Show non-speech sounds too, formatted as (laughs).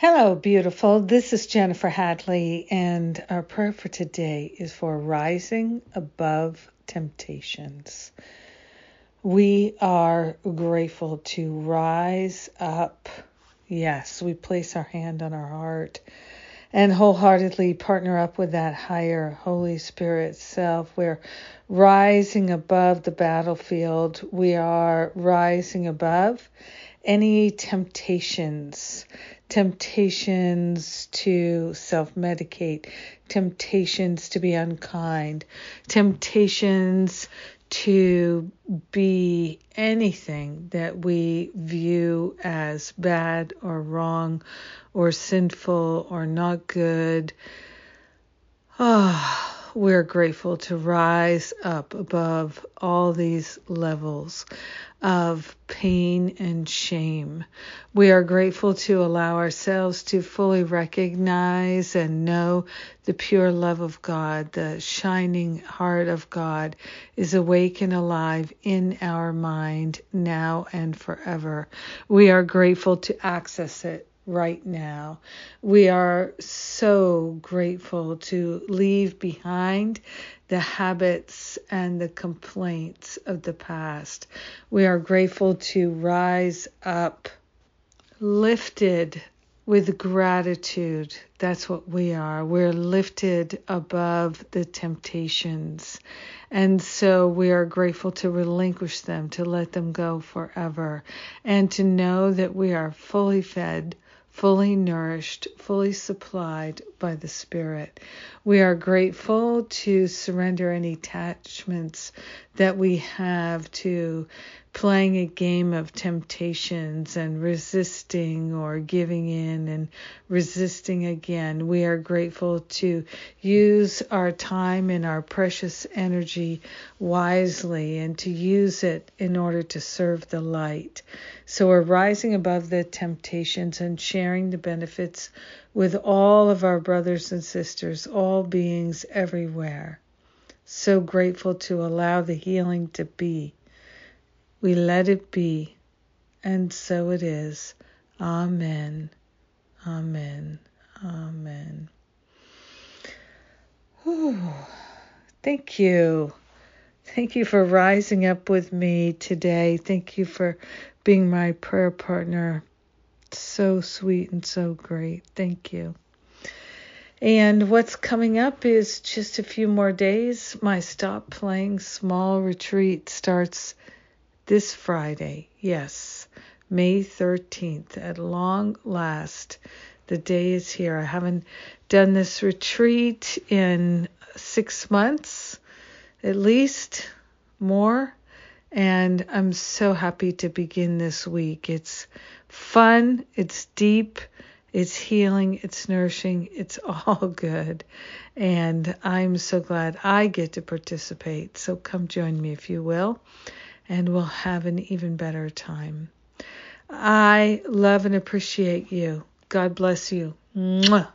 Hello, beautiful. This is Jennifer Hadley, and our prayer for today is for rising above temptations. We are grateful to rise up. Yes, we place our hand on our heart and wholeheartedly partner up with that higher Holy Spirit self. We're rising above the battlefield. We are rising above any temptations temptations to self medicate, temptations to be unkind, temptations to be anything that we view as bad or wrong or sinful or not good. Oh, we're grateful to rise up above all these levels of pain and shame. We are grateful to allow ourselves to fully recognize and know the pure love of God, the shining heart of God is awake and alive in our mind now and forever. We are grateful to access it right now. We are so grateful to leave behind the habits and the complaints of the past. We are grateful to rise up lifted with gratitude. That's what we are. We're lifted above the temptations. And so we are grateful to relinquish them, to let them go forever, and to know that we are fully fed fully nourished, fully supplied by the Spirit. We are grateful to surrender any attachments that we have to playing a game of temptations and resisting or giving in and resisting again. We are grateful to use our time and our precious energy wisely and to use it in order to serve the light. So we're rising above the temptations and sharing the benefits with all of our brothers and sisters, all beings everywhere. So grateful to allow the healing to be. We let it be, and so it is. Amen. Amen. Amen. Whew. Thank you. Thank you for rising up with me today. Thank you for being my prayer partner. So sweet and so great. Thank you. And what's coming up is just a few more days. My Stop Playing Small retreat starts this Friday. Yes, May 13th. At long last, the day is here. I haven't done this retreat in six months, at least more. And I'm so happy to begin this week. It's fun, it's deep, it's healing, it's nourishing, it's (laughs) all good. And I'm so glad I get to participate. So come join me if you will and we'll have an even better time. I love and appreciate you. God bless you. Mwah.